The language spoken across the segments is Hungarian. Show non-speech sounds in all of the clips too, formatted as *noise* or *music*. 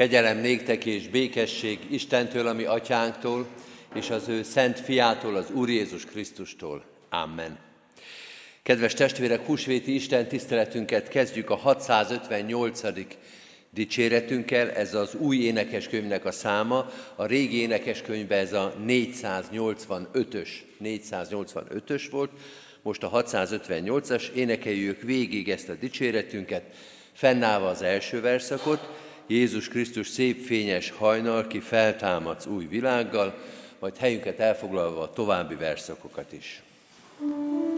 Kegyelem néktek és békesség Istentől, ami atyánktól, és az ő szent fiától, az Úr Jézus Krisztustól. Amen. Kedves testvérek, húsvéti Isten tiszteletünket kezdjük a 658. dicséretünkkel, ez az új énekeskönyvnek a száma, a régi énekeskönyvben ez a 485-ös, 485-ös volt, most a 658-as, énekeljük végig ezt a dicséretünket, fennállva az első verszakot, Jézus Krisztus szép fényes hajnal, ki feltámadsz új világgal, majd helyünket elfoglalva a további verszakokat is. thank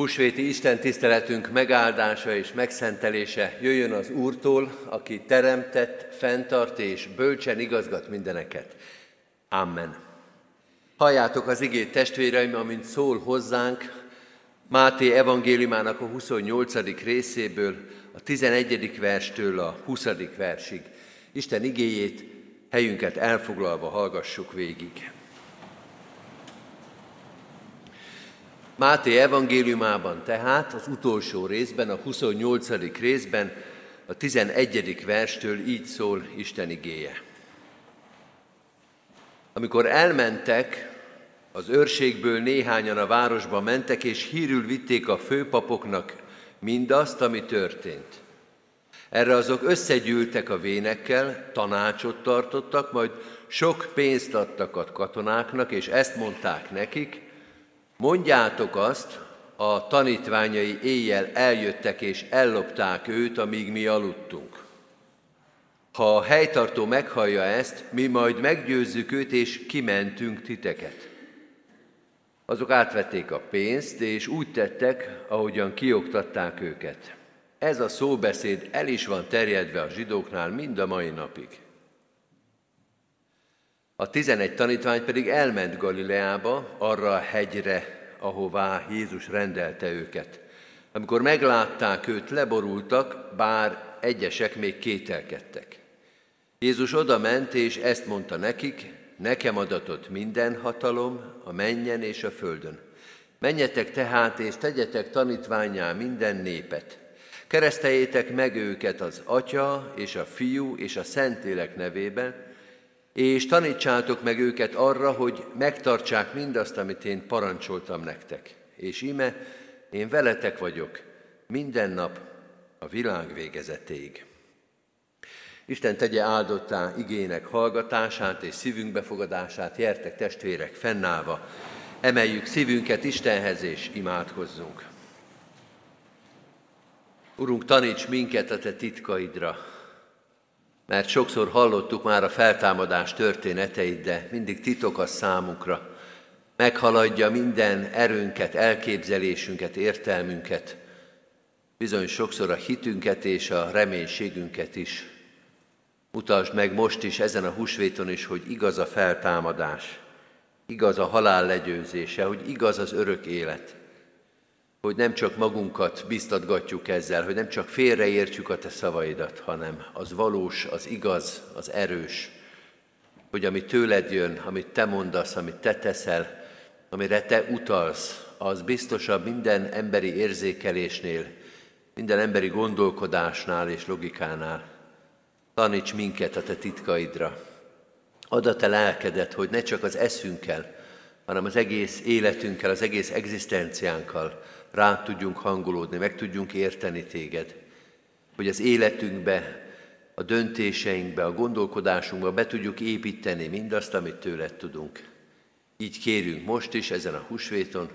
Húsvéti Isten tiszteletünk megáldása és megszentelése jöjjön az Úrtól, aki teremtett, fenntart és bölcsen igazgat mindeneket. Amen. Halljátok az igét testvéreim, amint szól hozzánk Máté evangéliumának a 28. részéből, a 11. verstől a 20. versig. Isten igéjét helyünket elfoglalva hallgassuk végig. Máté evangéliumában tehát az utolsó részben, a 28. részben, a 11. verstől így szól Isten igéje. Amikor elmentek, az őrségből néhányan a városba mentek, és hírül vitték a főpapoknak mindazt, ami történt. Erre azok összegyűltek a vénekkel, tanácsot tartottak, majd sok pénzt adtak a katonáknak, és ezt mondták nekik, Mondjátok azt, a tanítványai éjjel eljöttek és ellopták őt, amíg mi aludtunk. Ha a helytartó meghallja ezt, mi majd meggyőzzük őt, és kimentünk titeket. Azok átvették a pénzt, és úgy tettek, ahogyan kioktatták őket. ez a szóbeszéd el is van terjedve a zsidóknál mind a mai napig. A tizenegy tanítvány pedig elment Galileába, arra a hegyre, ahová Jézus rendelte őket. Amikor meglátták őt, leborultak, bár egyesek még kételkedtek. Jézus oda ment, és ezt mondta nekik, nekem adatott minden hatalom a mennyen és a földön. Menjetek tehát, és tegyetek tanítványá minden népet. Kereszteljétek meg őket az Atya és a Fiú és a Szentlélek nevében, és tanítsátok meg őket arra, hogy megtartsák mindazt, amit én parancsoltam nektek. És ime, én veletek vagyok minden nap a világ végezetéig. Isten tegye áldottá igének hallgatását és szívünk befogadását, jertek testvérek fennállva, emeljük szívünket Istenhez és imádkozzunk. Urunk, taníts minket a Te titkaidra, mert sokszor hallottuk már a feltámadás történeteit, de mindig titok az számunkra. Meghaladja minden erőnket, elképzelésünket, értelmünket, bizony sokszor a hitünket és a reménységünket is. Mutasd meg most is, ezen a húsvéton is, hogy igaz a feltámadás, igaz a halál legyőzése, hogy igaz az örök élet, hogy nem csak magunkat biztatgatjuk ezzel, hogy nem csak félreértjük a te szavaidat, hanem az valós, az igaz, az erős, hogy ami tőled jön, amit te mondasz, amit te teszel, amire te utalsz, az biztosabb minden emberi érzékelésnél, minden emberi gondolkodásnál és logikánál. Taníts minket a te titkaidra. Add a te lelkedet, hogy ne csak az eszünkkel, hanem az egész életünkkel, az egész egzisztenciánkkal rá tudjunk hangolódni, meg tudjunk érteni téged. Hogy az életünkbe, a döntéseinkbe, a gondolkodásunkba be tudjuk építeni mindazt, amit tőled tudunk. Így kérünk most is, ezen a húsvéton,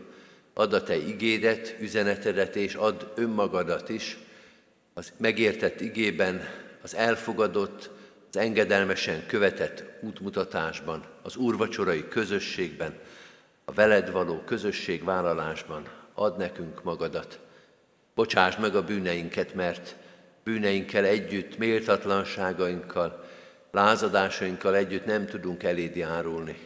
add a te igédet, üzenetedet, és add önmagadat is az megértett igében, az elfogadott, az engedelmesen követett útmutatásban, az úrvacsorai közösségben, a veled való közösségvállalásban ad nekünk magadat. Bocsáss meg a bűneinket, mert bűneinkkel együtt, méltatlanságainkkal, lázadásainkkal együtt nem tudunk eléd járulni.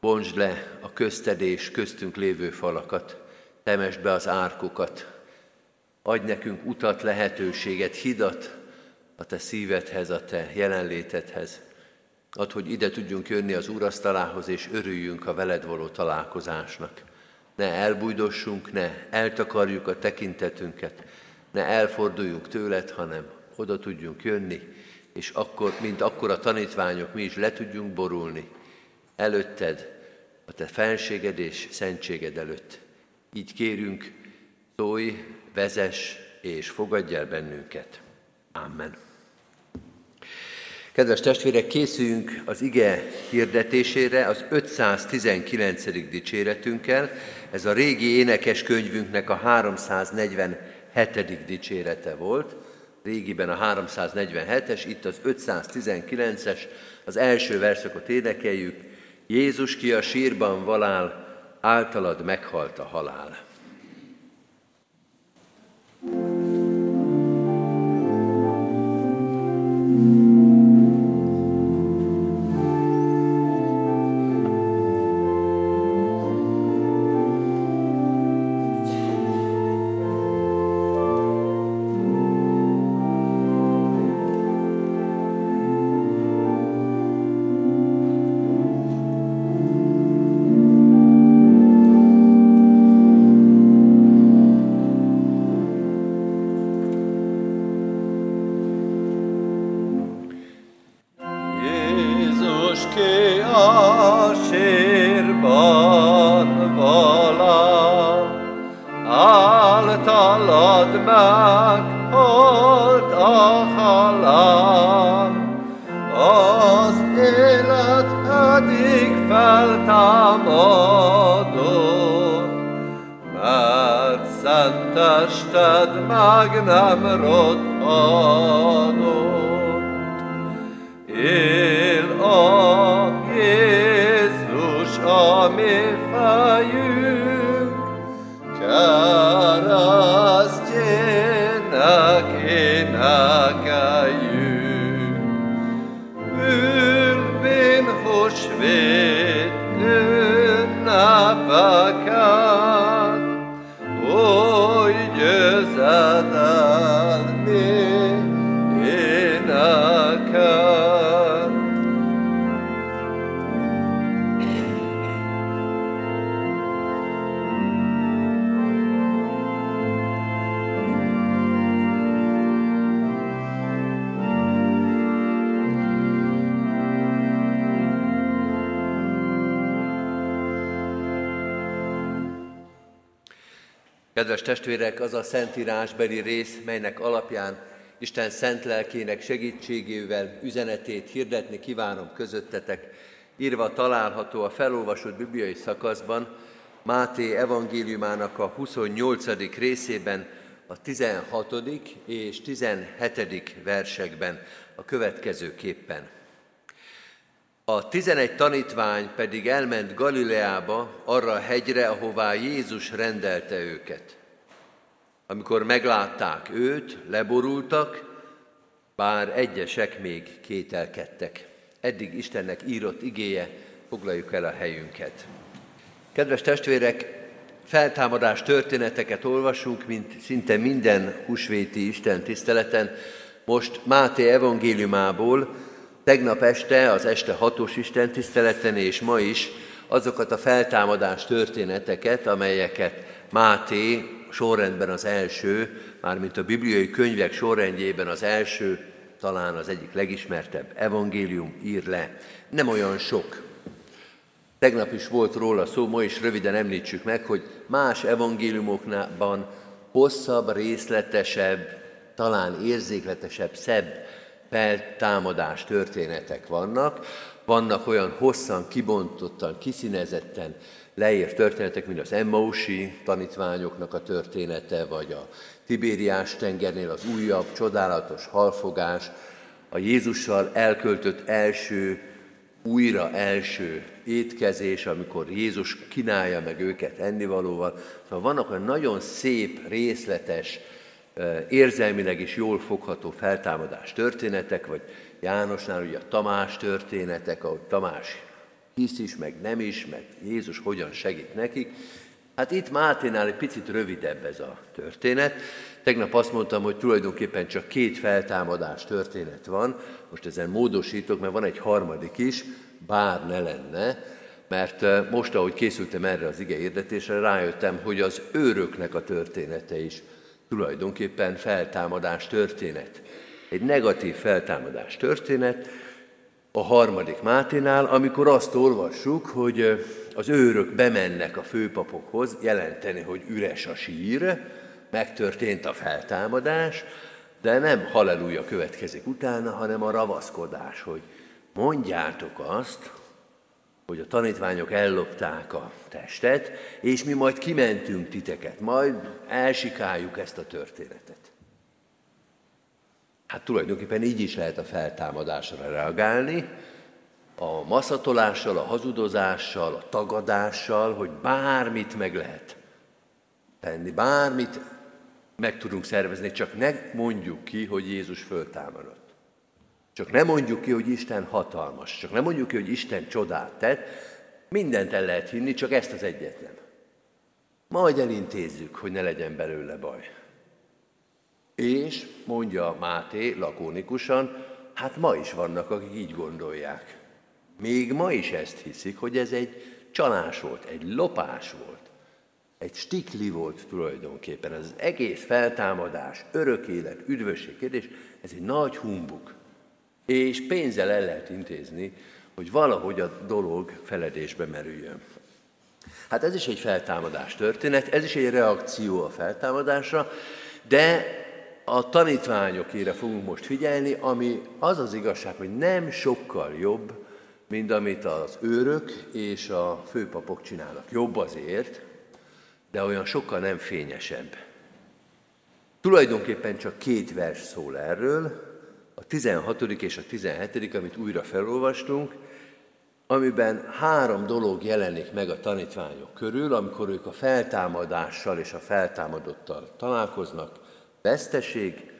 Bontsd le a köztedés köztünk lévő falakat, temesd be az árkokat, adj nekünk utat, lehetőséget, hidat a te szívedhez, a te jelenlétedhez. Add, hogy ide tudjunk jönni az úrasztalához, és örüljünk a veled való találkozásnak. Ne elbújdossunk, ne eltakarjuk a tekintetünket, ne elforduljunk tőled, hanem oda tudjunk jönni, és akkor, mint akkor a tanítványok, mi is le tudjunk borulni előtted, a te felséged és szentséged előtt. Így kérünk, szólj, vezess és fogadj el bennünket. Amen. Kedves testvérek, készüljünk az ige hirdetésére az 519. dicséretünkkel. Ez a régi énekes könyvünknek a 347. dicsérete volt. Régiben a 347-es, itt az 519-es, az első verszakot énekeljük. Jézus ki a sírban valál, általad meghalt a halál. húsvét Kedves testvérek, az a szentírásbeli rész, melynek alapján Isten szent lelkének segítségével üzenetét hirdetni kívánom közöttetek, írva található a felolvasott bibliai szakaszban, Máté evangéliumának a 28. részében, a 16. és 17. versekben a következőképpen. A tizenegy tanítvány pedig elment Galileába, arra a hegyre, ahová Jézus rendelte őket. Amikor meglátták őt, leborultak, bár egyesek még kételkedtek. Eddig Istennek írott igéje, foglaljuk el a helyünket. Kedves testvérek, feltámadás történeteket olvasunk, mint szinte minden husvéti Isten tiszteleten. Most Máté evangéliumából, Tegnap este, az este hatos Isten tiszteleten és ma is azokat a feltámadás történeteket, amelyeket Máté sorrendben az első, mármint a bibliai könyvek sorrendjében az első, talán az egyik legismertebb evangélium ír le. Nem olyan sok. Tegnap is volt róla szó, ma is röviden említsük meg, hogy más evangéliumokban hosszabb, részletesebb, talán érzékletesebb, szebb feltámadás történetek vannak, vannak olyan hosszan, kibontottan, kiszínezetten leírt történetek, mint az Emmausi tanítványoknak a története, vagy a Tibériás tengernél az újabb, csodálatos halfogás, a Jézussal elköltött első, újra első étkezés, amikor Jézus kínálja meg őket ennivalóval. Szóval vannak olyan nagyon szép, részletes, érzelmileg is jól fogható feltámadás történetek, vagy Jánosnál ugye a Tamás történetek, ahogy Tamás hisz is, meg nem is, meg Jézus hogyan segít nekik. Hát itt Máténál egy picit rövidebb ez a történet. Tegnap azt mondtam, hogy tulajdonképpen csak két feltámadás történet van. Most ezen módosítok, mert van egy harmadik is, bár ne lenne, mert most, ahogy készültem erre az ige hirdetésre, rájöttem, hogy az őröknek a története is tulajdonképpen feltámadás történet. Egy negatív feltámadás történet a harmadik Máténál, amikor azt olvassuk, hogy az őrök bemennek a főpapokhoz jelenteni, hogy üres a sír, megtörtént a feltámadás, de nem halleluja következik utána, hanem a ravaszkodás, hogy mondjátok azt, hogy a tanítványok ellopták a testet, és mi majd kimentünk titeket, majd elsikáljuk ezt a történetet. Hát tulajdonképpen így is lehet a feltámadásra reagálni, a maszatolással, a hazudozással, a tagadással, hogy bármit meg lehet tenni, bármit meg tudunk szervezni, csak ne mondjuk ki, hogy Jézus föltámadott. Csak nem mondjuk ki, hogy Isten hatalmas, csak nem mondjuk ki, hogy Isten csodát tett, mindent el lehet hinni, csak ezt az egyet nem. Majd elintézzük, hogy ne legyen belőle baj. És mondja Máté lakonikusan, hát ma is vannak, akik így gondolják. Még ma is ezt hiszik, hogy ez egy csalás volt, egy lopás volt, egy stikli volt tulajdonképpen. Az egész feltámadás, örök élet, üdvösség kérdés, ez egy nagy humbuk. És pénzzel el lehet intézni, hogy valahogy a dolog feledésbe merüljön. Hát ez is egy feltámadás történet, ez is egy reakció a feltámadásra, de a tanítványokére fogunk most figyelni, ami az az igazság, hogy nem sokkal jobb, mint amit az őrök és a főpapok csinálnak. Jobb azért, de olyan sokkal nem fényesebb. Tulajdonképpen csak két vers szól erről, a 16. és a 17., amit újra felolvastunk, amiben három dolog jelenik meg a tanítványok körül, amikor ők a feltámadással és a feltámadottal találkoznak, veszteség,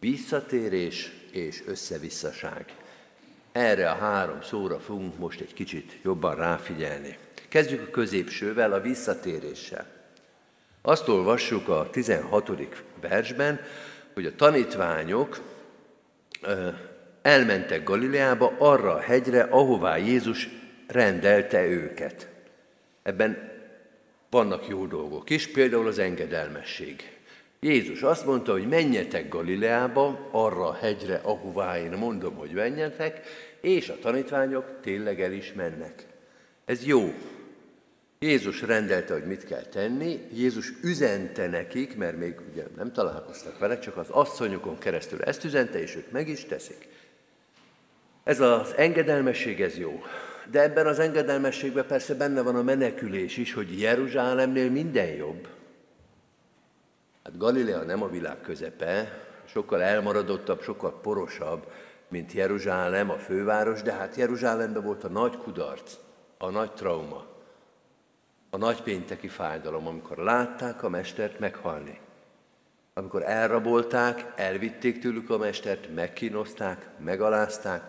visszatérés és összevisszaság. erre a három szóra fogunk most egy kicsit jobban ráfigyelni. Kezdjük a középsővel, a visszatéréssel. Azt olvassuk a 16. versben, hogy a tanítványok elmentek Galileába arra a hegyre, ahová Jézus rendelte őket. Ebben vannak jó dolgok is, például az engedelmesség. Jézus azt mondta, hogy menjetek Galileába, arra a hegyre, ahová én mondom, hogy menjetek, és a tanítványok tényleg el is mennek. Ez jó. Jézus rendelte, hogy mit kell tenni, Jézus üzente nekik, mert még ugye nem találkoztak vele, csak az asszonyokon keresztül ezt üzente, és ők meg is teszik. Ez az engedelmesség, ez jó. De ebben az engedelmességben persze benne van a menekülés is, hogy Jeruzsálemnél minden jobb. Hát Galilea nem a világ közepe, sokkal elmaradottabb, sokkal porosabb, mint Jeruzsálem, a főváros, de hát Jeruzsálemben volt a nagy kudarc, a nagy trauma, a nagy pénteki fájdalom, amikor látták a mestert meghalni. Amikor elrabolták, elvitték tőlük a mestert, megkínozták, megalázták,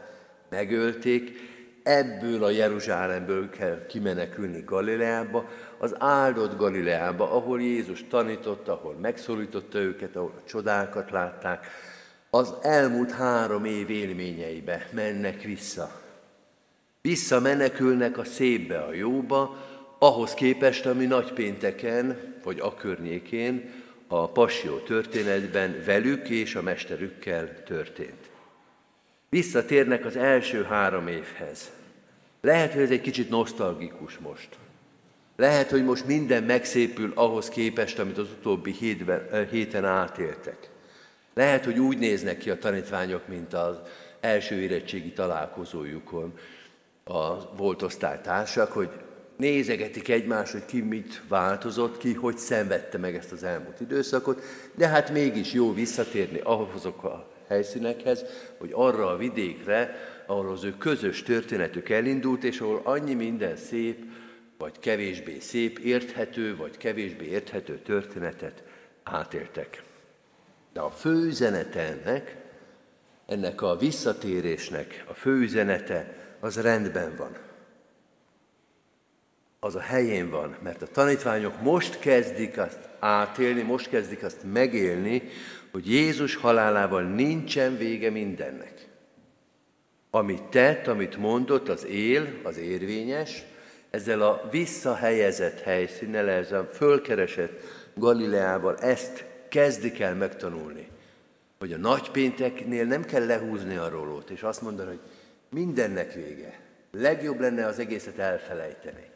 megölték, ebből a Jeruzsálemből kell kimenekülni Galileába, az áldott Galileába, ahol Jézus tanította, ahol megszólította őket, ahol a csodákat látták, az elmúlt három év élményeibe mennek vissza. Visszamenekülnek a szépbe, a jóba, ahhoz képest, ami nagypénteken, vagy a környékén, a passió történetben velük és a mesterükkel történt. Visszatérnek az első három évhez. Lehet, hogy ez egy kicsit nosztalgikus most. Lehet, hogy most minden megszépül ahhoz képest, amit az utóbbi hétben, héten átéltek. Lehet, hogy úgy néznek ki a tanítványok, mint az első érettségi találkozójukon a volt osztálytársak, hogy nézegetik egymást, hogy ki mit változott, ki hogy szenvedte meg ezt az elmúlt időszakot, de hát mégis jó visszatérni ahhoz a helyszínekhez, hogy arra a vidékre, ahol az ő közös történetük elindult, és ahol annyi minden szép, vagy kevésbé szép, érthető, vagy kevésbé érthető történetet átéltek. De a fő üzenete ennek, ennek a visszatérésnek a fő üzenete az rendben van. Az a helyén van, mert a tanítványok most kezdik azt átélni, most kezdik azt megélni, hogy Jézus halálával nincsen vége mindennek. Amit tett, amit mondott, az él, az érvényes, ezzel a visszahelyezett helyszínnel, ezzel a fölkeresett Galileával ezt kezdik el megtanulni. Hogy a nagypénteknél nem kell lehúzni a rólót, és azt mondani, hogy mindennek vége. Legjobb lenne az egészet elfelejteni.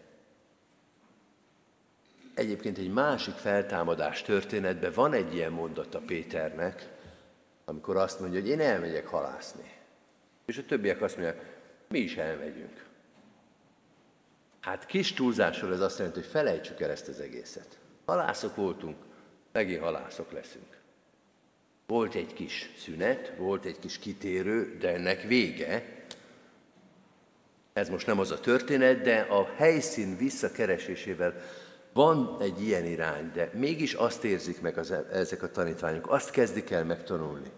Egyébként egy másik feltámadás történetben van egy ilyen mondata Péternek, amikor azt mondja, hogy én elmegyek halászni. És a többiek azt mondják, mi is elmegyünk. Hát kis túlzással ez azt jelenti, hogy felejtsük el ezt az egészet. Halászok voltunk, megint halászok leszünk. Volt egy kis szünet, volt egy kis kitérő, de ennek vége. Ez most nem az a történet, de a helyszín visszakeresésével van egy ilyen irány, de mégis azt érzik meg az, ezek a tanítványok, azt kezdik el megtanulni,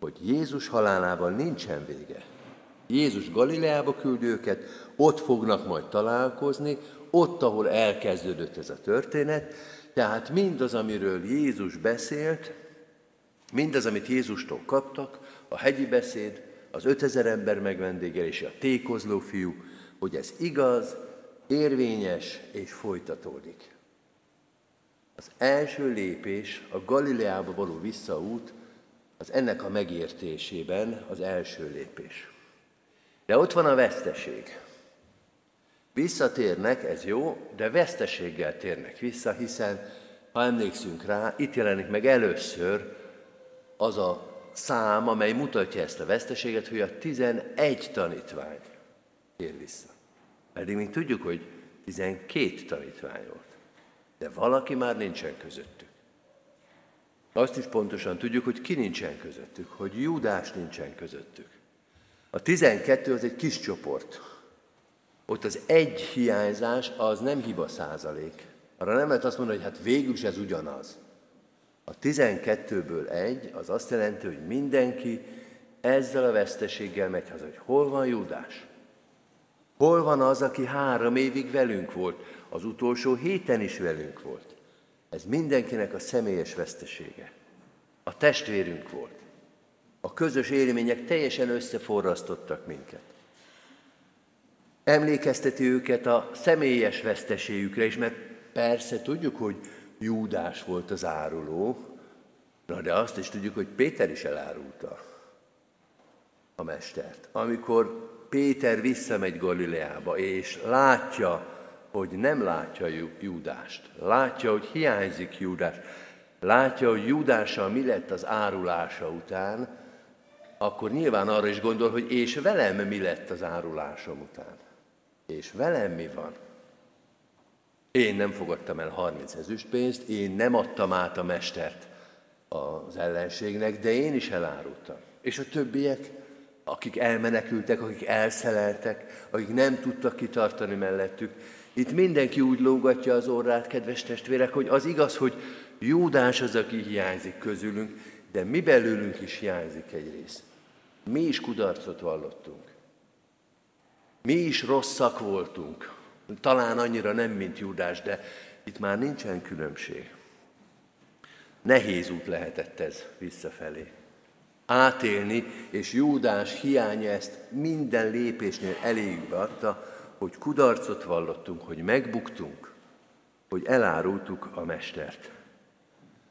hogy Jézus halálával nincsen vége. Jézus Galileába küld őket, ott fognak majd találkozni, ott, ahol elkezdődött ez a történet, tehát mindaz, amiről Jézus beszélt, mindaz, amit Jézustól kaptak, a hegyi beszéd, az ötezer ember megvendégelése, a tékozló fiú, hogy ez igaz, érvényes és folytatódik. Az első lépés, a Galileába való visszaút, az ennek a megértésében az első lépés. De ott van a veszteség. Visszatérnek, ez jó, de veszteséggel térnek vissza, hiszen, ha emlékszünk rá, itt jelenik meg először az a szám, amely mutatja ezt a veszteséget, hogy a 11 tanítvány tér vissza. Pedig mi tudjuk, hogy 12 tanítvány volt. De valaki már nincsen közöttük. Azt is pontosan tudjuk, hogy ki nincsen közöttük, hogy Júdás nincsen közöttük. A 12 az egy kis csoport. Ott az egy hiányzás az nem hiba százalék. Arra nem lehet azt mondani, hogy hát végül is ez ugyanaz. A 12-ből egy az azt jelenti, hogy mindenki ezzel a veszteséggel megy haza, hogy hol van Júdás? Hol van az, aki három évig velünk volt, az utolsó héten is velünk volt? Ez mindenkinek a személyes vesztesége. A testvérünk volt. A közös élmények teljesen összeforrasztottak minket. Emlékezteti őket a személyes veszteségükre is, mert persze tudjuk, hogy Júdás volt az áruló, na de azt is tudjuk, hogy Péter is elárulta a mestert. Amikor Péter visszamegy Galileába, és látja, hogy nem látja Júdást, látja, hogy hiányzik Júdás, látja, hogy Júdással mi lett az árulása után, akkor nyilván arra is gondol, hogy és velem mi lett az árulásom után. És velem mi van? Én nem fogadtam el 30 ezüstpénzt, én nem adtam át a mestert az ellenségnek, de én is elárultam. És a többiek, akik elmenekültek, akik elszeleltek, akik nem tudtak kitartani mellettük, itt mindenki úgy lógatja az orrát, kedves testvérek, hogy az igaz, hogy Júdás az, aki hiányzik közülünk, de mi belőlünk is hiányzik egy rész. Mi is kudarcot vallottunk. Mi is rosszak voltunk. Talán annyira nem, mint Júdás, de itt már nincsen különbség. Nehéz út lehetett ez visszafelé. Átélni, és Júdás hiánya ezt minden lépésnél elégbe adta, hogy kudarcot vallottunk, hogy megbuktunk, hogy elárultuk a mestert.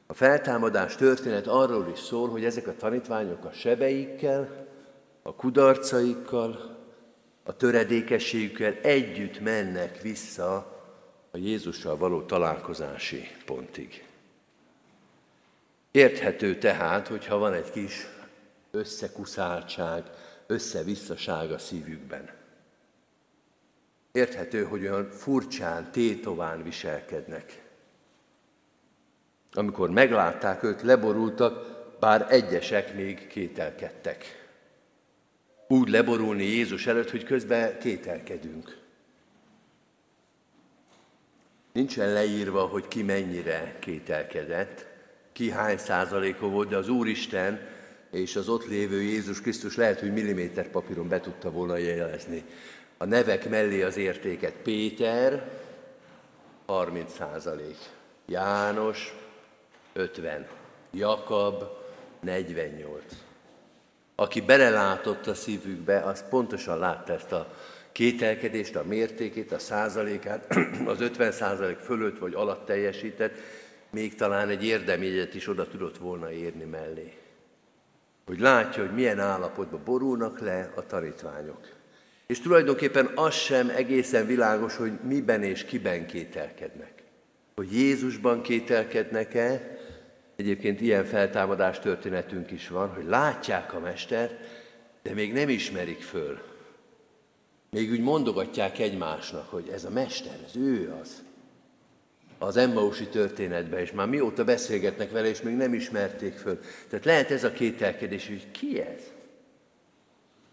A feltámadás történet arról is szól, hogy ezek a tanítványok a sebeikkel, a kudarcaikkal, a töredékességükkel együtt mennek vissza a Jézussal való találkozási pontig. Érthető tehát, hogyha van egy kis összekuszáltság, összevisszaság a szívükben. Érthető, hogy olyan furcsán, tétován viselkednek. Amikor meglátták őt, leborultak, bár egyesek még kételkedtek. Úgy leborulni Jézus előtt, hogy közben kételkedünk. Nincsen leírva, hogy ki mennyire kételkedett, ki hány százaléka volt, de az Úristen és az ott lévő Jézus Krisztus lehet, hogy milliméter papíron be tudta volna jelezni. A nevek mellé az értéket. Péter, 30 százalék. János, 50. Jakab, 48. Aki belelátott a szívükbe, az pontosan látta ezt a kételkedést, a mértékét, a százalékát, *clears throat* az 50 százalék fölött vagy alatt teljesített, még talán egy érdemjegyet is oda tudott volna érni mellé. Hogy látja, hogy milyen állapotban borulnak le a tanítványok. És tulajdonképpen az sem egészen világos, hogy miben és kiben kételkednek. Hogy Jézusban kételkednek-e, egyébként ilyen feltámadás történetünk is van, hogy látják a Mestert, de még nem ismerik föl. Még úgy mondogatják egymásnak, hogy ez a Mester, ez ő az az Emmausi történetben, és már mióta beszélgetnek vele, és még nem ismerték föl. Tehát lehet ez a kételkedés, hogy ki ez?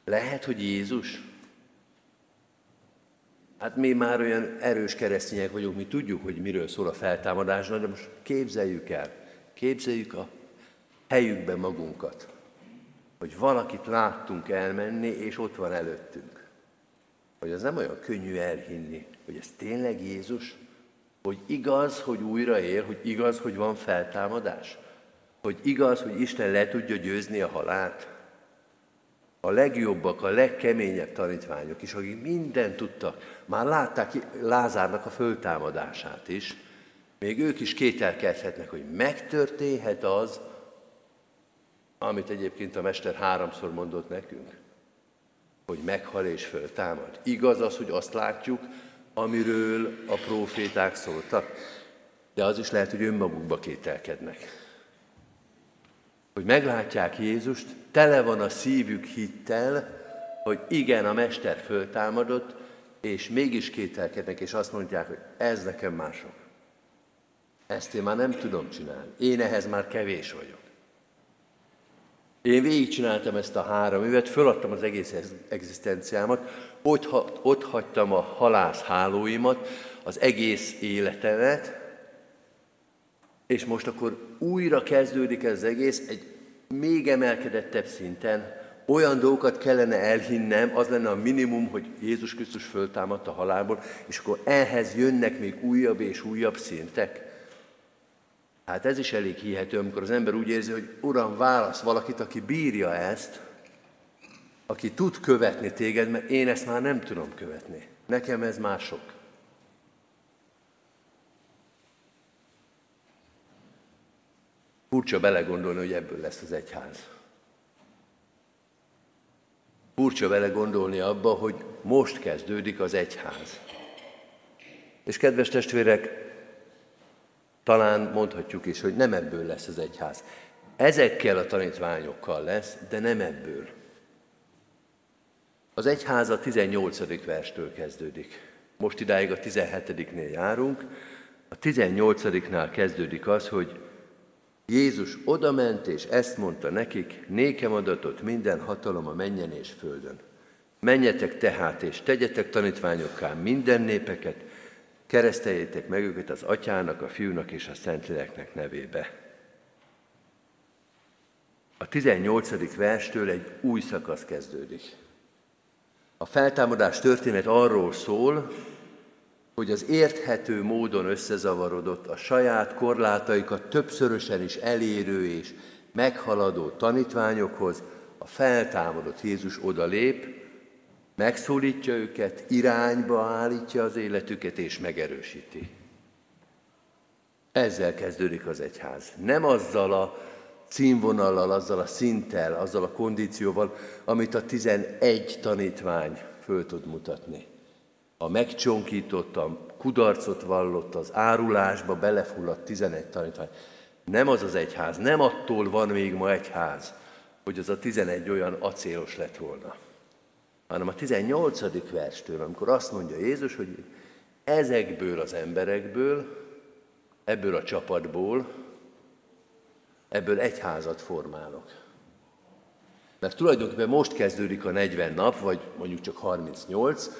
Lehet, hogy Jézus? Hát mi már olyan erős keresztények vagyunk, mi tudjuk, hogy miről szól a feltámadás, de most képzeljük el, képzeljük a helyükben magunkat, hogy valakit láttunk elmenni, és ott van előttünk. Hogy az nem olyan könnyű elhinni, hogy ez tényleg Jézus, hogy igaz, hogy újra él, hogy igaz, hogy van feltámadás, hogy igaz, hogy Isten le tudja győzni a halált. A legjobbak, a legkeményebb tanítványok is, akik mindent tudtak, már látták Lázárnak a föltámadását is, még ők is kételkedhetnek, hogy megtörténhet az, amit egyébként a Mester háromszor mondott nekünk, hogy meghal és föltámad. Igaz az, hogy azt látjuk, amiről a proféták szóltak, de az is lehet, hogy önmagukba kételkednek. Hogy meglátják Jézust, tele van a szívük hittel, hogy igen, a Mester föltámadott, és mégis kételkednek, és azt mondják, hogy ez nekem mások. Ezt én már nem tudom csinálni. Én ehhez már kevés vagyok. Én végigcsináltam ezt a három évet, föladtam az egész egzisztenciámat, ott, ott hagytam a halász hálóimat, az egész életemet, és most akkor újra kezdődik ez az egész egy még emelkedettebb szinten, olyan dolgokat kellene elhinnem, az lenne a minimum, hogy Jézus Krisztus föltámadt a halálból, és akkor ehhez jönnek még újabb és újabb szintek. Hát ez is elég hihető, amikor az ember úgy érzi, hogy Uram, válasz valakit, aki bírja ezt, aki tud követni téged, mert én ezt már nem tudom követni. Nekem ez mások. Furcsa belegondolni, hogy ebből lesz az egyház. Furcsa vele gondolni abba, hogy most kezdődik az egyház. És kedves testvérek, talán mondhatjuk is, hogy nem ebből lesz az egyház. Ezekkel a tanítványokkal lesz, de nem ebből. Az egyház a 18. verstől kezdődik. Most idáig a 17-nél járunk. A 18-nál kezdődik az, hogy Jézus odament, és ezt mondta nekik, nékem adatot minden hatalom a mennyen és földön. Menjetek tehát, és tegyetek tanítványokká minden népeket, kereszteljétek meg őket az atyának, a fiúnak és a szentléleknek nevébe. A 18. verstől egy új szakasz kezdődik. A feltámadás történet arról szól, hogy az érthető módon összezavarodott a saját korlátaikat többszörösen is elérő és meghaladó tanítványokhoz a feltámadott Jézus odalép, megszólítja őket, irányba állítja az életüket és megerősíti. Ezzel kezdődik az egyház. Nem azzal a színvonallal, azzal a szinttel, azzal a kondícióval, amit a 11 tanítvány föl tud mutatni a megcsonkított, a kudarcot vallott, az árulásba belefulladt 11 tanítvány. Nem az az egyház, nem attól van még ma egyház, hogy az a 11 olyan acélos lett volna. Hanem a 18. verstől, amikor azt mondja Jézus, hogy ezekből az emberekből, ebből a csapatból, ebből egyházat formálok. Mert tulajdonképpen most kezdődik a 40 nap, vagy mondjuk csak 38,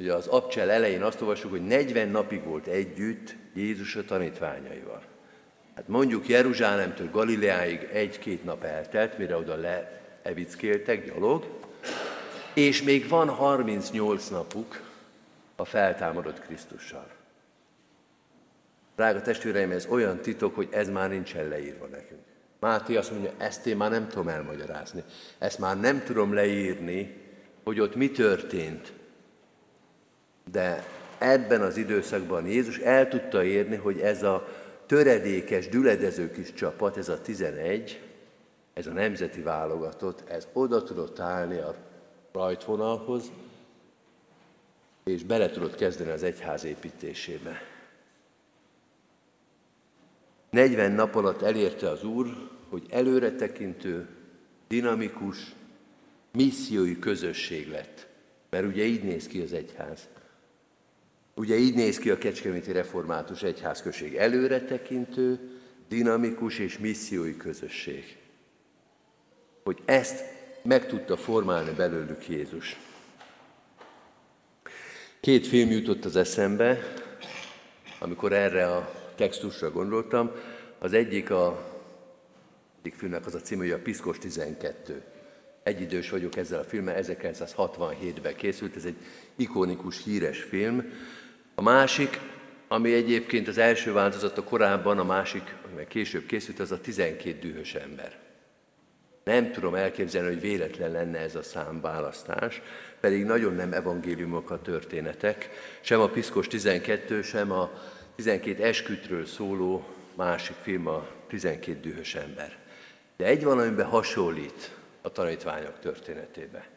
Ugye az abcsel elején azt olvassuk, hogy 40 napig volt együtt Jézus a tanítványaival. Hát mondjuk Jeruzsálemtől Galileáig egy-két nap eltelt, mire oda leevickéltek gyalog, és még van 38 napuk a feltámadott Krisztussal. Drága testvéreim, ez olyan titok, hogy ez már nincsen leírva nekünk. Máté azt mondja, ezt én már nem tudom elmagyarázni. Ezt már nem tudom leírni, hogy ott mi történt, de ebben az időszakban Jézus el tudta érni, hogy ez a töredékes, düledező kis csapat, ez a 11, ez a nemzeti válogatott, ez oda tudott állni a rajtvonalhoz, és bele tudott kezdeni az egyház építésébe. 40 nap alatt elérte az Úr, hogy előretekintő, dinamikus, missziói közösség lett. Mert ugye így néz ki az egyház. Ugye így néz ki a Kecskeméti Református Egyházközség. Előretekintő, dinamikus és missziói közösség. Hogy ezt meg tudta formálni belőlük Jézus. Két film jutott az eszembe, amikor erre a textusra gondoltam. Az egyik a egyik filmnek az a címe, hogy a Piszkos 12. Egyidős vagyok ezzel a filmmel, 1967-ben készült, ez egy ikonikus, híres film, a másik, ami egyébként az első változata korábban, a másik, ami később készült, az a 12 dühös ember. Nem tudom elképzelni, hogy véletlen lenne ez a számválasztás, pedig nagyon nem evangéliumok a történetek, sem a Piszkos 12, sem a 12 eskütről szóló másik film a 12 dühös ember. De egy van, amiben hasonlít a tanítványok történetébe.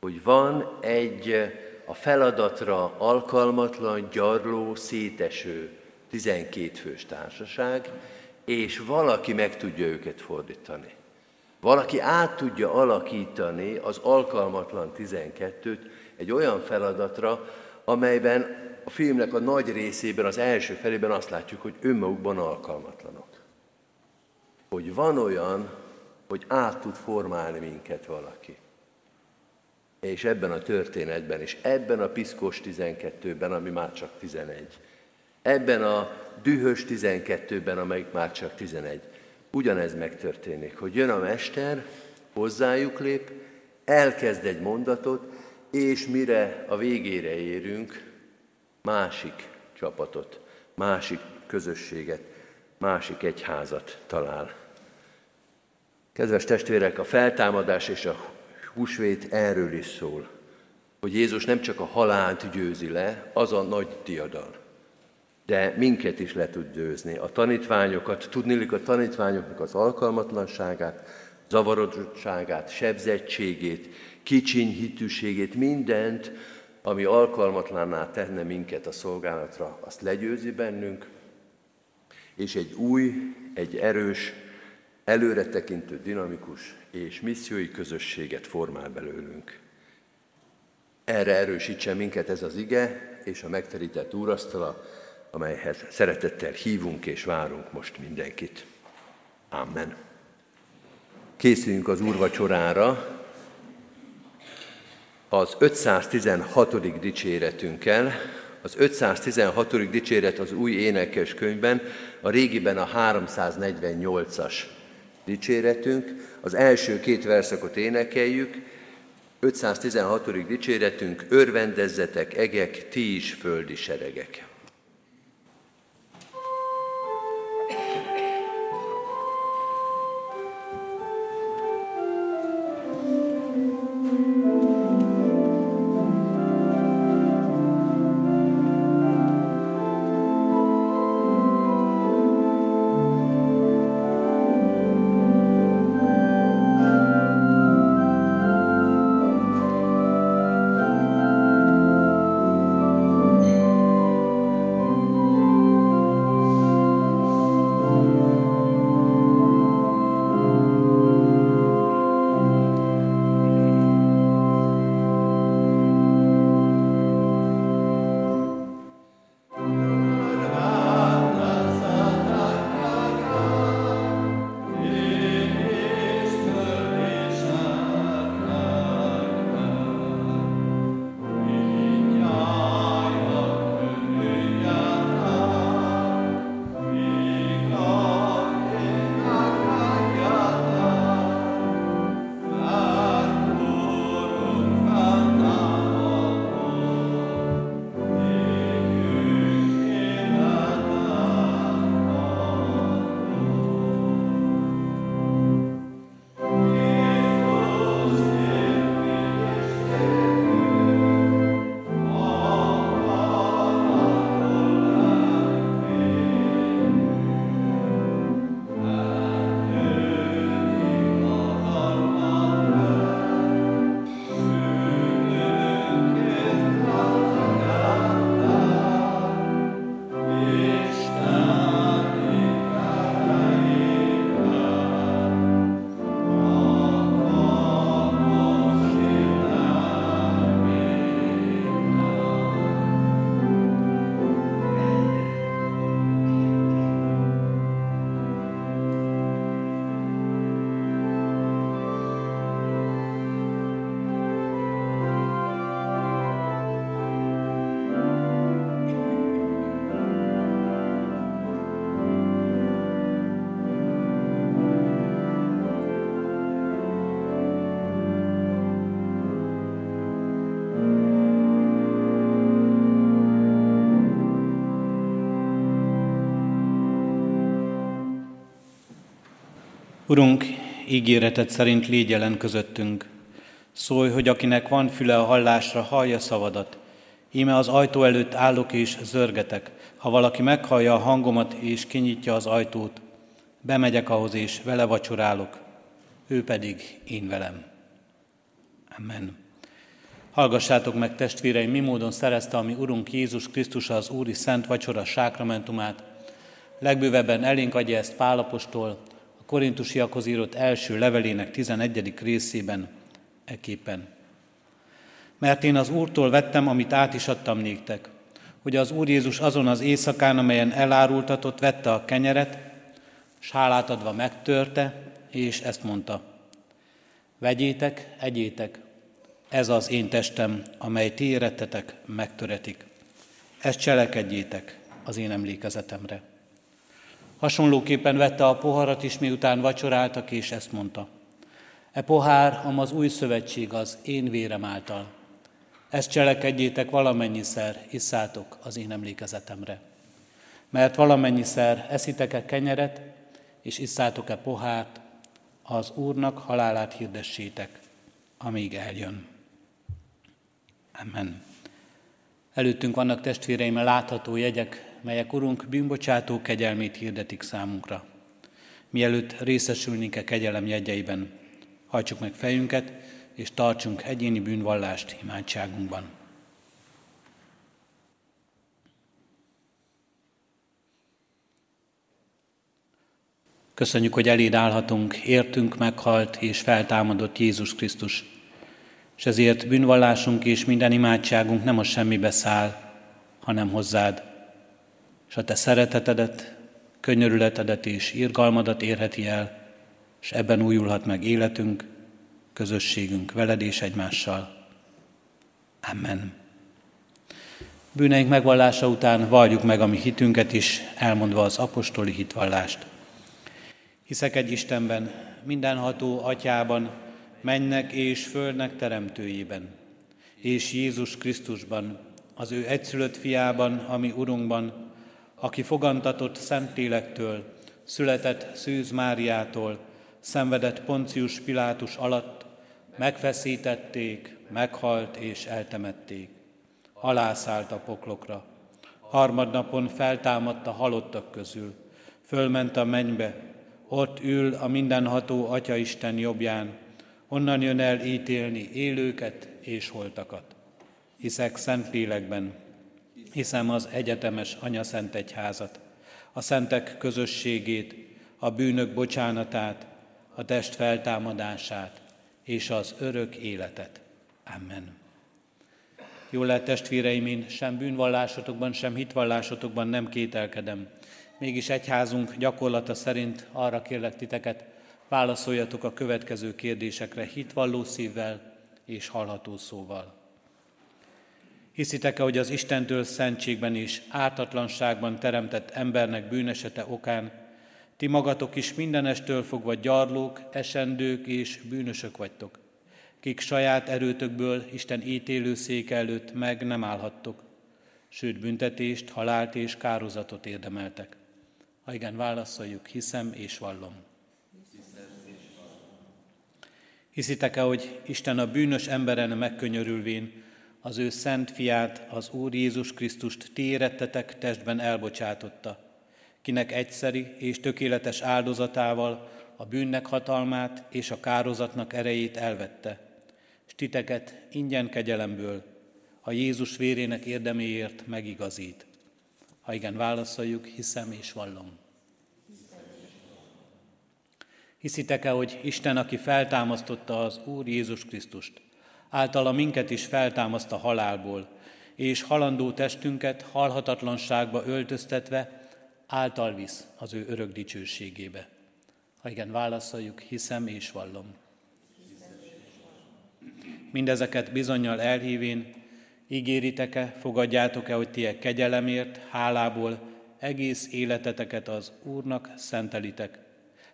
Hogy van egy a feladatra alkalmatlan, gyarló, széteső 12 fős társaság, és valaki meg tudja őket fordítani. Valaki át tudja alakítani az alkalmatlan 12-t egy olyan feladatra, amelyben a filmnek a nagy részében, az első felében azt látjuk, hogy önmagukban alkalmatlanok. Hogy van olyan, hogy át tud formálni minket valaki. És ebben a történetben, és ebben a piszkos 12-ben, ami már csak 11, ebben a dühös 12-ben, amelyik már csak 11, ugyanez megtörténik, hogy jön a mester, hozzájuk lép, elkezd egy mondatot, és mire a végére érünk, másik csapatot, másik közösséget, másik egyházat talál. Kedves testvérek, a feltámadás és a húsvét erről is szól, hogy Jézus nem csak a halált győzi le, az a nagy diadal, de minket is le tud győzni. A tanítványokat, tudnilik a tanítványoknak az alkalmatlanságát, zavarodottságát, sebzettségét, kicsiny hitűségét, mindent, ami alkalmatlanná tenne minket a szolgálatra, azt legyőzi bennünk, és egy új, egy erős, előretekintő, dinamikus és missziói közösséget formál belőlünk. Erre erősítse minket ez az ige és a megterített úrasztala, amelyhez szeretettel hívunk és várunk most mindenkit. Amen. Készüljünk az úrvacsorára az 516. dicséretünkkel. Az 516. dicséret az új énekes könyvben, a régiben a 348-as dicséretünk. Az első két verszakot énekeljük, 516. dicséretünk, örvendezzetek egek, ti is földi seregek. Urunk, ígéretet szerint légy jelen közöttünk. Szólj, hogy akinek van füle a hallásra, hallja szavadat. Íme az ajtó előtt állok és zörgetek. Ha valaki meghallja a hangomat és kinyitja az ajtót, bemegyek ahhoz és vele vacsorálok, ő pedig én velem. Amen. Hallgassátok meg, testvéreim, mi módon szerezte a mi Urunk Jézus Krisztus az Úri Szent Vacsora sákramentumát. Legbővebben elénk adja ezt Pálapostól, korintusiakhoz írott első levelének 11. részében eképpen. Mert én az Úrtól vettem, amit át is adtam néktek, hogy az Úr Jézus azon az éjszakán, amelyen elárultatott, vette a kenyeret, s hálát adva megtörte, és ezt mondta. Vegyétek, egyétek, ez az én testem, amely ti érettetek, megtöretik. Ezt cselekedjétek az én emlékezetemre. Hasonlóképpen vette a poharat is, miután vacsoráltak, és ezt mondta. E pohár, am az új szövetség az én vérem által. Ezt cselekedjétek valamennyiszer, isszátok az én emlékezetemre. Mert valamennyiszer eszitek-e kenyeret, és isszátok-e pohárt, az Úrnak halálát hirdessétek, amíg eljön. Amen. Előttünk vannak testvéreim látható jegyek, melyek Urunk bűnbocsátó kegyelmét hirdetik számunkra. Mielőtt részesülnénk-e kegyelem jegyeiben, hajtsuk meg fejünket, és tartsunk egyéni bűnvallást imádságunkban. Köszönjük, hogy eléd állhatunk, értünk meghalt és feltámadott Jézus Krisztus, és ezért bűnvallásunk és minden imádságunk nem a semmibe száll, hanem hozzád, és a te szeretetedet, könyörületedet és irgalmadat érheti el, és ebben újulhat meg életünk, közösségünk veled és egymással. Amen. Bűneink megvallása után valljuk meg a mi hitünket is, elmondva az apostoli hitvallást. Hiszek egy Istenben, mindenható atyában, mennek és földnek teremtőjében, és Jézus Krisztusban, az ő egyszülött fiában, ami Urunkban, aki fogantatott Szentlélektől, született Szűz Máriától, szenvedett Poncius Pilátus alatt, megfeszítették, meghalt és eltemették. Alászállt a poklokra. Harmadnapon feltámadt a halottak közül. Fölment a mennybe, ott ül a mindenható Atya Isten jobbján, onnan jön el ítélni élőket és holtakat. Hiszek szent lélekben, hiszem az egyetemes Anya Szent Egyházat, a szentek közösségét, a bűnök bocsánatát, a test feltámadását és az örök életet. Amen. Jól lehet testvéreim, én sem bűnvallásotokban, sem hitvallásotokban nem kételkedem. Mégis egyházunk gyakorlata szerint arra kérlek titeket, válaszoljatok a következő kérdésekre hitvalló szívvel és hallható szóval. Hiszitek-e, hogy az Istentől szentségben és ártatlanságban teremtett embernek bűnesete okán ti magatok is mindenestől fogva gyarlók, esendők és bűnösök vagytok, kik saját erőtökből Isten ítélő szék előtt meg nem állhattok, sőt büntetést, halált és kározatot érdemeltek. Ha igen, válaszoljuk, hiszem és vallom. Hiszitek-e, hogy Isten a bűnös emberen megkönyörülvén az ő szent fiát, az Úr Jézus Krisztust ti érettetek testben elbocsátotta, kinek egyszeri és tökéletes áldozatával a bűnnek hatalmát és a kározatnak erejét elvette, és titeket ingyen kegyelemből a Jézus vérének érdeméért megigazít. Ha igen, válaszoljuk, hiszem és vallom. Hiszitek-e, hogy Isten, aki feltámasztotta az Úr Jézus Krisztust, általa minket is feltámaszt a halálból, és halandó testünket halhatatlanságba öltöztetve által visz az ő örök dicsőségébe. Ha igen, válaszoljuk, hiszem és vallom. Mindezeket bizonyal elhívén, ígéritek-e, fogadjátok-e, hogy ti kegyelemért, hálából egész életeteket az Úrnak szentelitek,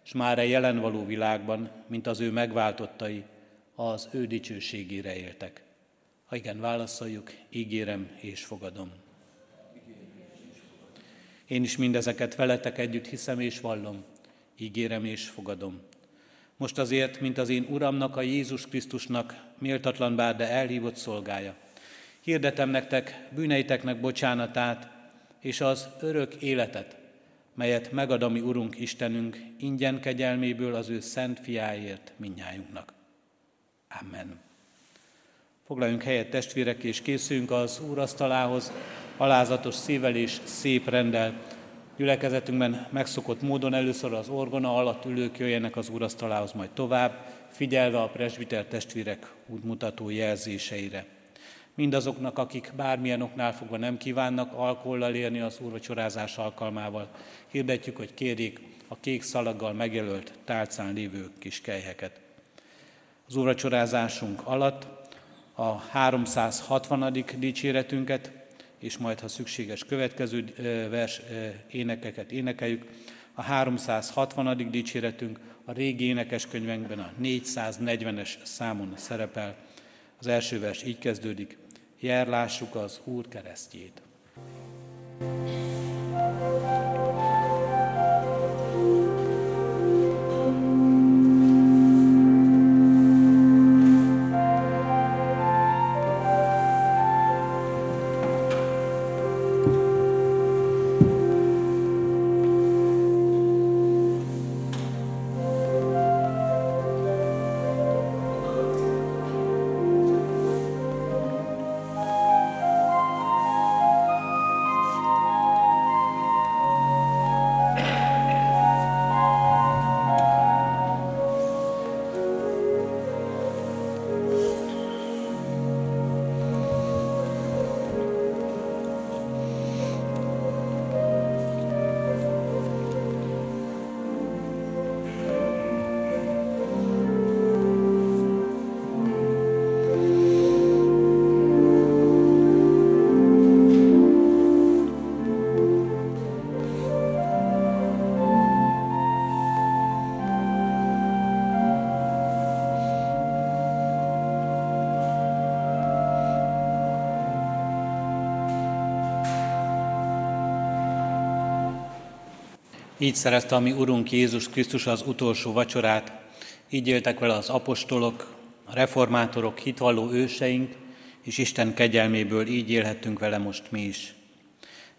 és már a jelen való világban, mint az ő megváltottai, az ő dicsőségére éltek. Ha igen, válaszoljuk, ígérem és fogadom. Én is mindezeket veletek együtt hiszem és vallom, ígérem és fogadom. Most azért, mint az én Uramnak, a Jézus Krisztusnak, méltatlan bár, de elhívott szolgája. Hirdetem nektek bűneiteknek bocsánatát és az örök életet, melyet megad a mi Urunk Istenünk ingyen kegyelméből az ő szent fiáért minnyájunknak. Amen. Foglaljunk helyet testvérek, és készüljünk az úrasztalához, alázatos szívvel és szép rendel. Gyülekezetünkben megszokott módon először az orgona alatt ülők jöjjenek az úrasztalához, majd tovább, figyelve a presbiter testvérek útmutató jelzéseire. Mindazoknak, akik bármilyen oknál fogva nem kívánnak alkollal érni az úrvacsorázás alkalmával, hirdetjük, hogy kérjék a kék szalaggal megjelölt tálcán lévő kis kelyheket. Az úrvacsorázásunk alatt a 360. dicséretünket, és majd, ha szükséges, következő vers énekeket énekeljük. a 360. dicséretünk a régi énekeskönyvekben a 440-es számon szerepel. Az első vers így kezdődik, Jerlássuk az Úr keresztjét. Így szerezte a mi Urunk Jézus Krisztus az utolsó vacsorát, így éltek vele az apostolok, a reformátorok, hitvalló őseink, és Isten kegyelméből így élhettünk vele most mi is.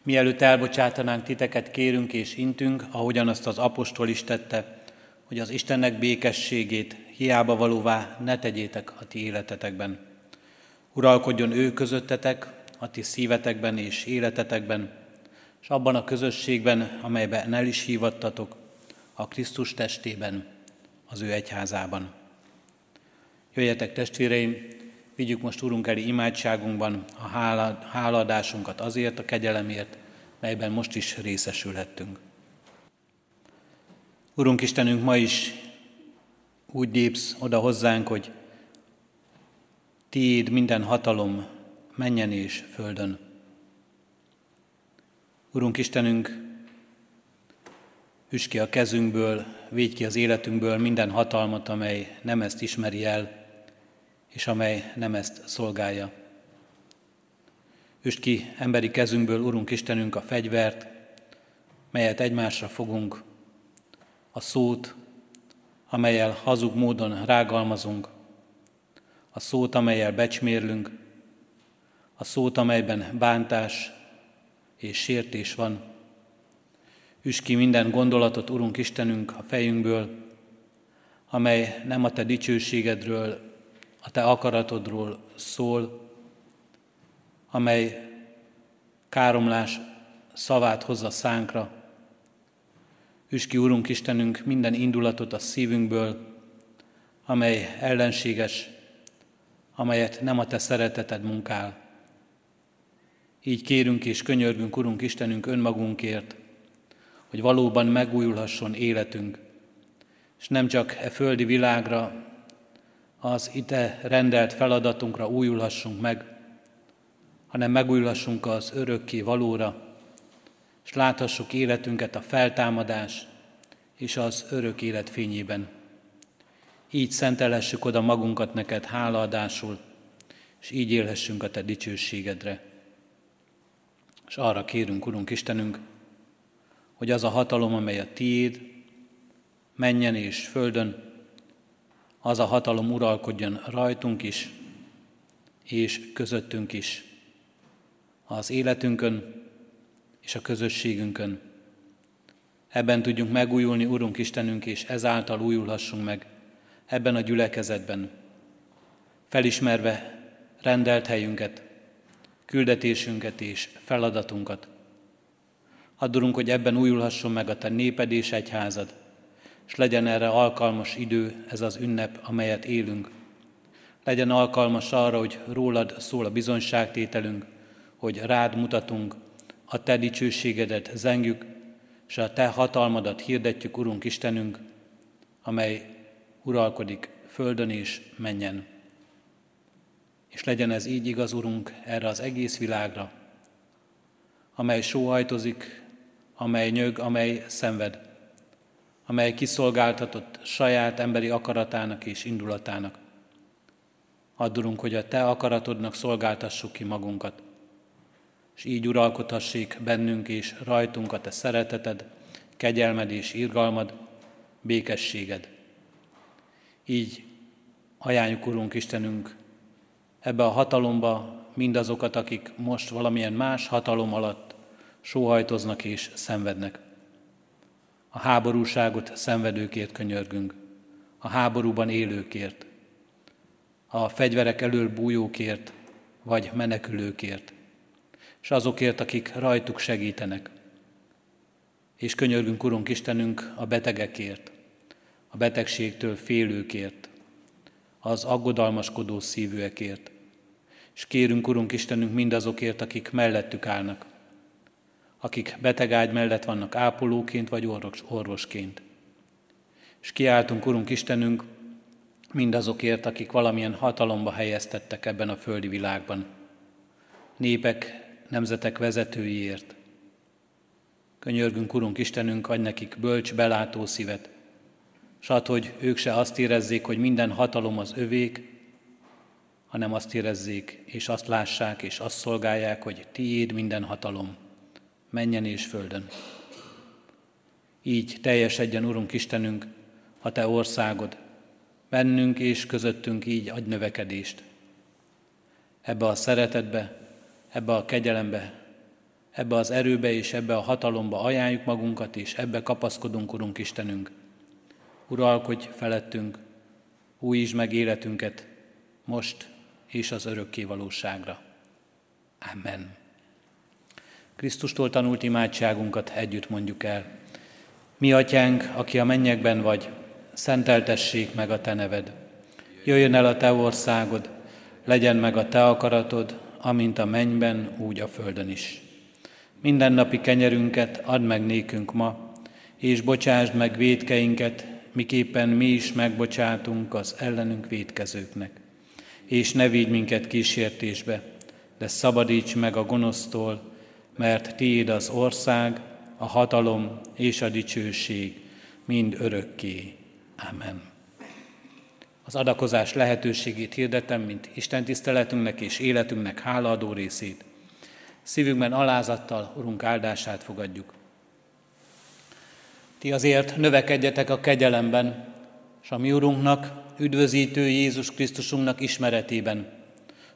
Mielőtt elbocsátanánk titeket, kérünk és intünk, ahogyan azt az apostol is tette, hogy az Istennek békességét hiába valóvá ne tegyétek a ti életetekben. Uralkodjon ő közöttetek, a ti szívetekben és életetekben, és abban a közösségben, amelyben el is hívattatok, a Krisztus testében, az ő egyházában. Jöjjetek testvéreim, vigyük most Urunk elé imádságunkban a háladásunkat azért a kegyelemért, melyben most is részesülhettünk. Urunk Istenünk, ma is úgy lépsz oda hozzánk, hogy Tiéd minden hatalom menjen és földön. Urunk Istenünk, üs ki a kezünkből, védj ki az életünkből minden hatalmat, amely nem ezt ismeri el, és amely nem ezt szolgálja. Üst ki emberi kezünkből, Urunk Istenünk, a fegyvert, melyet egymásra fogunk, a szót, amelyel hazug módon rágalmazunk, a szót, amelyel becsmérlünk, a szót, amelyben bántás, és sértés van. Üs ki minden gondolatot, Urunk Istenünk, a fejünkből, amely nem a Te dicsőségedről, a Te akaratodról szól, amely káromlás szavát hozza szánkra. Üs ki, Urunk Istenünk, minden indulatot a szívünkből, amely ellenséges, amelyet nem a Te szereteted munkál. Így kérünk és könyörgünk, Urunk Istenünk, önmagunkért, hogy valóban megújulhasson életünk, és nem csak e földi világra, az ide rendelt feladatunkra újulhassunk meg, hanem megújulhassunk az örökké valóra, és láthassuk életünket a feltámadás és az örök élet fényében. Így szentelhessük oda magunkat neked hálaadásul, és így élhessünk a te dicsőségedre. És arra kérünk, Urunk Istenünk, hogy az a hatalom, amely a tiéd, menjen és földön, az a hatalom uralkodjon rajtunk is, és közöttünk is, az életünkön és a közösségünkön. Ebben tudjunk megújulni, Urunk Istenünk, és ezáltal újulhassunk meg ebben a gyülekezetben, felismerve rendelt helyünket, küldetésünket és feladatunkat. Addurunk, hogy ebben újulhasson meg a Te néped és egyházad, és legyen erre alkalmas idő ez az ünnep, amelyet élünk. Legyen alkalmas arra, hogy rólad szól a bizonyságtételünk, hogy rád mutatunk, a Te dicsőségedet zengjük, és a Te hatalmadat hirdetjük, Urunk Istenünk, amely uralkodik földön és menjen. És legyen ez így igaz, Urunk, erre az egész világra, amely sóhajtozik, amely nyög, amely szenved, amely kiszolgáltatott saját emberi akaratának és indulatának. Add, hogy a Te akaratodnak szolgáltassuk ki magunkat, és így uralkodhassék bennünk és rajtunk a Te szereteted, kegyelmed és irgalmad, békességed. Így ajánljuk, Urunk Istenünk, ebbe a hatalomba mindazokat, akik most valamilyen más hatalom alatt sóhajtoznak és szenvednek. A háborúságot szenvedőkért könyörgünk, a háborúban élőkért, a fegyverek elől bújókért, vagy menekülőkért, és azokért, akik rajtuk segítenek. És könyörgünk, Urunk Istenünk, a betegekért, a betegségtől félőkért, az aggodalmaskodó szívűekért. És kérünk, Urunk Istenünk, mindazokért, akik mellettük állnak, akik betegágy mellett vannak ápolóként vagy orvos, orvosként. És kiáltunk, Urunk Istenünk, mindazokért, akik valamilyen hatalomba helyeztettek ebben a földi világban. Népek, nemzetek vezetőiért. Könyörgünk, Urunk Istenünk, adj nekik bölcs, belátó szívet, s add, hogy ők se azt érezzék, hogy minden hatalom az övék, hanem azt érezzék, és azt lássák, és azt szolgálják, hogy tiéd minden hatalom, menjen és földön. Így teljesedjen, Urunk Istenünk, a Te országod, bennünk és közöttünk így adj növekedést. Ebbe a szeretetbe, ebbe a kegyelembe, ebbe az erőbe és ebbe a hatalomba ajánljuk magunkat, és ebbe kapaszkodunk, Urunk Istenünk. Uralkodj felettünk, újítsd meg életünket, most és az örökké valóságra. Amen. Krisztustól tanult imádságunkat együtt mondjuk el. Mi, atyánk, aki a mennyekben vagy, szenteltessék meg a te neved. Jöjjön el a te országod, legyen meg a te akaratod, amint a mennyben, úgy a földön is. Minden napi kenyerünket add meg nékünk ma, és bocsásd meg védkeinket, miképpen mi is megbocsátunk az ellenünk védkezőknek. És ne vigy minket kísértésbe, de szabadíts meg a gonosztól, mert tiéd az ország, a hatalom és a dicsőség mind örökké. Amen. Az adakozás lehetőségét hirdetem, mint Isten tiszteletünknek és életünknek hálaadó részét. Szívünkben alázattal Urunk áldását fogadjuk. Ti azért növekedjetek a kegyelemben, és a mi Urunknak, üdvözítő Jézus Krisztusunknak ismeretében.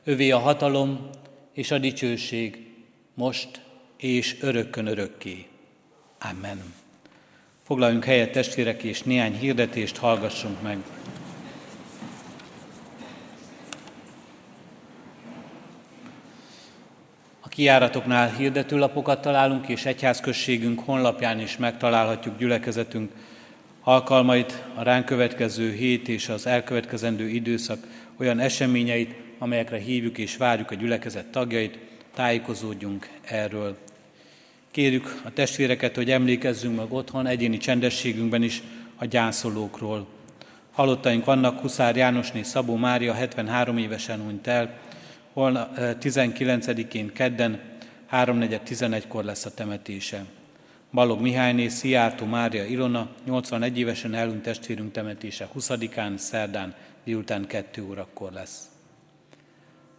Övé a hatalom és a dicsőség, most és örökkön örökké. Amen. Foglaljunk helyet testvérek, és néhány hirdetést hallgassunk meg. A kiáratoknál hirdetőlapokat találunk, és egyházközségünk honlapján is megtalálhatjuk gyülekezetünk alkalmait, a ránk következő hét és az elkövetkezendő időszak olyan eseményeit, amelyekre hívjuk és várjuk a gyülekezet tagjait, tájékozódjunk erről. Kérjük a testvéreket, hogy emlékezzünk meg otthon, egyéni csendességünkben is a gyászolókról. Halottaink vannak, Huszár Jánosné Szabó Mária 73 évesen hunyt el, holna 19-én kedden 3.4.11-kor lesz a temetése. Balog Mihályné Szijjártó Mária Ilona 81 évesen elhunyt testvérünk temetése 20-án, szerdán délután 2 órakor lesz.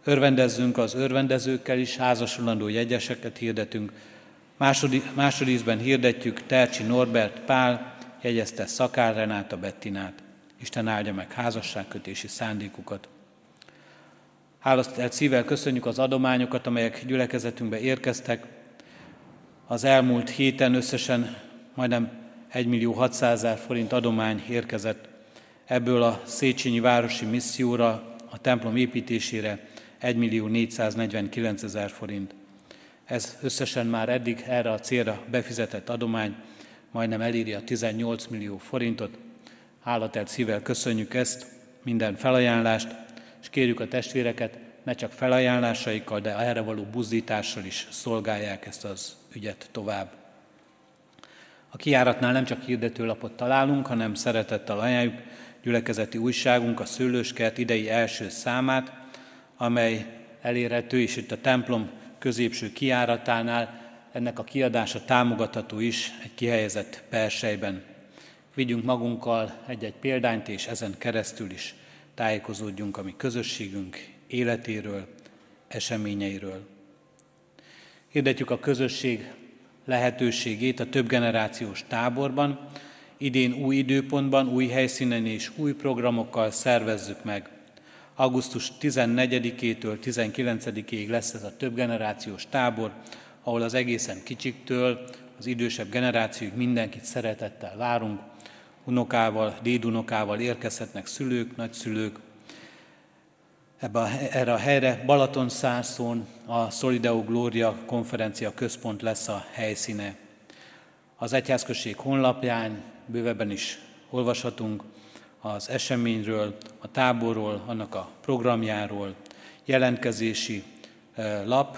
Örvendezzünk az örvendezőkkel is, házasulandó jegyeseket hirdetünk, Másodízben hirdetjük Tercsi Norbert Pál, jegyezte Szakár Renáta Bettinát. Isten áldja meg házasságkötési szándékukat. Hálasztelt szívvel köszönjük az adományokat, amelyek gyülekezetünkbe érkeztek. Az elmúlt héten összesen majdnem 1 millió 600 ezer forint adomány érkezett. Ebből a Széchenyi Városi Misszióra, a templom építésére 1 millió 449 ezer forint. Ez összesen már eddig erre a célra befizetett adomány majdnem eléri a 18 millió forintot. Hálatelt szívvel köszönjük ezt, minden felajánlást, és kérjük a testvéreket, ne csak felajánlásaikkal, de erre való buzdítással is szolgálják ezt az ügyet tovább. A kiáratnál nem csak hirdetőlapot találunk, hanem szeretettel ajánljuk gyülekezeti újságunk, a Szőlőskert idei első számát, amely elérhető, és itt a templom középső kiáratánál ennek a kiadása támogatható is egy kihelyezett persejben. Vigyünk magunkkal egy-egy példányt, és ezen keresztül is tájékozódjunk a mi közösségünk életéről, eseményeiről. Hirdetjük a közösség lehetőségét a több generációs táborban. Idén új időpontban, új helyszínen és új programokkal szervezzük meg. Augusztus 14-től 19-ig lesz ez a több generációs tábor, ahol az egészen kicsiktől az idősebb generációig mindenkit szeretettel várunk. Unokával, dédunokával érkezhetnek szülők, nagyszülők, ebbe a, erre a helyre Balaton Szárszón a Solideo Gloria konferencia központ lesz a helyszíne. Az Egyházközség honlapján bővebben is olvashatunk az eseményről, a táborról, annak a programjáról, jelentkezési lap,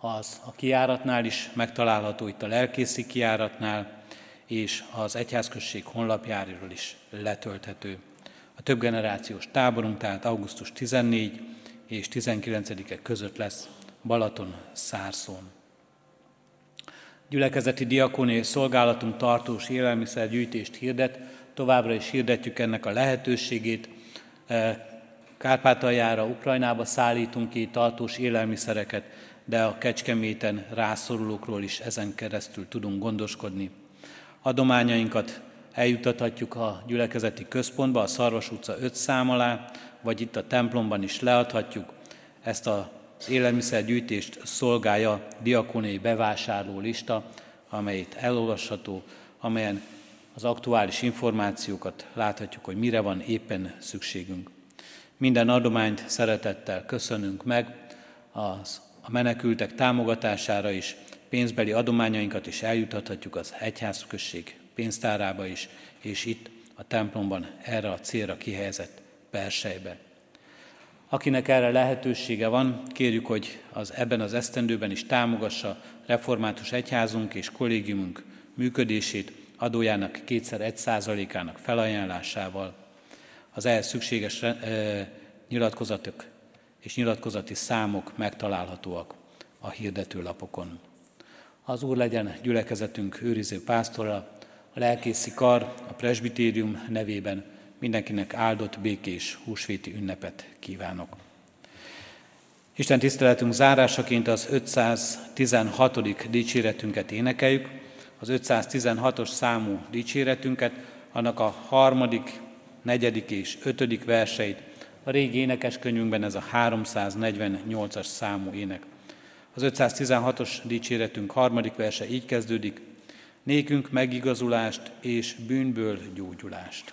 az a kiáratnál is megtalálható, itt a lelkészi kiáratnál, és az Egyházközség honlapjáról is letölthető. A több generációs táborunk tehát augusztus 14 és 19-e között lesz Balaton Szárszón. Gyülekezeti diakóné szolgálatunk tartós élelmiszergyűjtést hirdet, továbbra is hirdetjük ennek a lehetőségét. E, Kárpátaljára, Ukrajnába szállítunk ki tartós élelmiszereket, de a Kecskeméten rászorulókról is ezen keresztül tudunk gondoskodni. Adományainkat eljutathatjuk a gyülekezeti központba, a Szarvas utca 5 szám alá, vagy itt a templomban is leadhatjuk. Ezt az élelmiszergyűjtést szolgálja diakonai bevásárló lista, amelyet elolvasható, amelyen az aktuális információkat láthatjuk, hogy mire van éppen szükségünk. Minden adományt szeretettel köszönünk meg, az, a menekültek támogatására is pénzbeli adományainkat is eljutathatjuk az egyházközség pénztárába is, és itt a templomban erre a célra kihelyezett persejbe. Akinek erre lehetősége van, kérjük, hogy az ebben az esztendőben is támogassa református egyházunk és kollégiumunk működését adójának kétszer egy százalékának felajánlásával. Az ehhez szükséges e, nyilatkozatok és nyilatkozati számok megtalálhatóak a hirdetőlapokon. Az Úr legyen gyülekezetünk őriző pásztora, a lelkészi kar a presbitérium nevében mindenkinek áldott, békés húsvéti ünnepet kívánok. Isten tiszteletünk zárásaként az 516. dicséretünket énekeljük, az 516-os számú dicséretünket, annak a harmadik, negyedik és ötödik verseit. A régi énekeskönyvünkben ez a 348-as számú ének. Az 516-os dicséretünk harmadik verse így kezdődik, nékünk megigazulást és bűnből gyógyulást.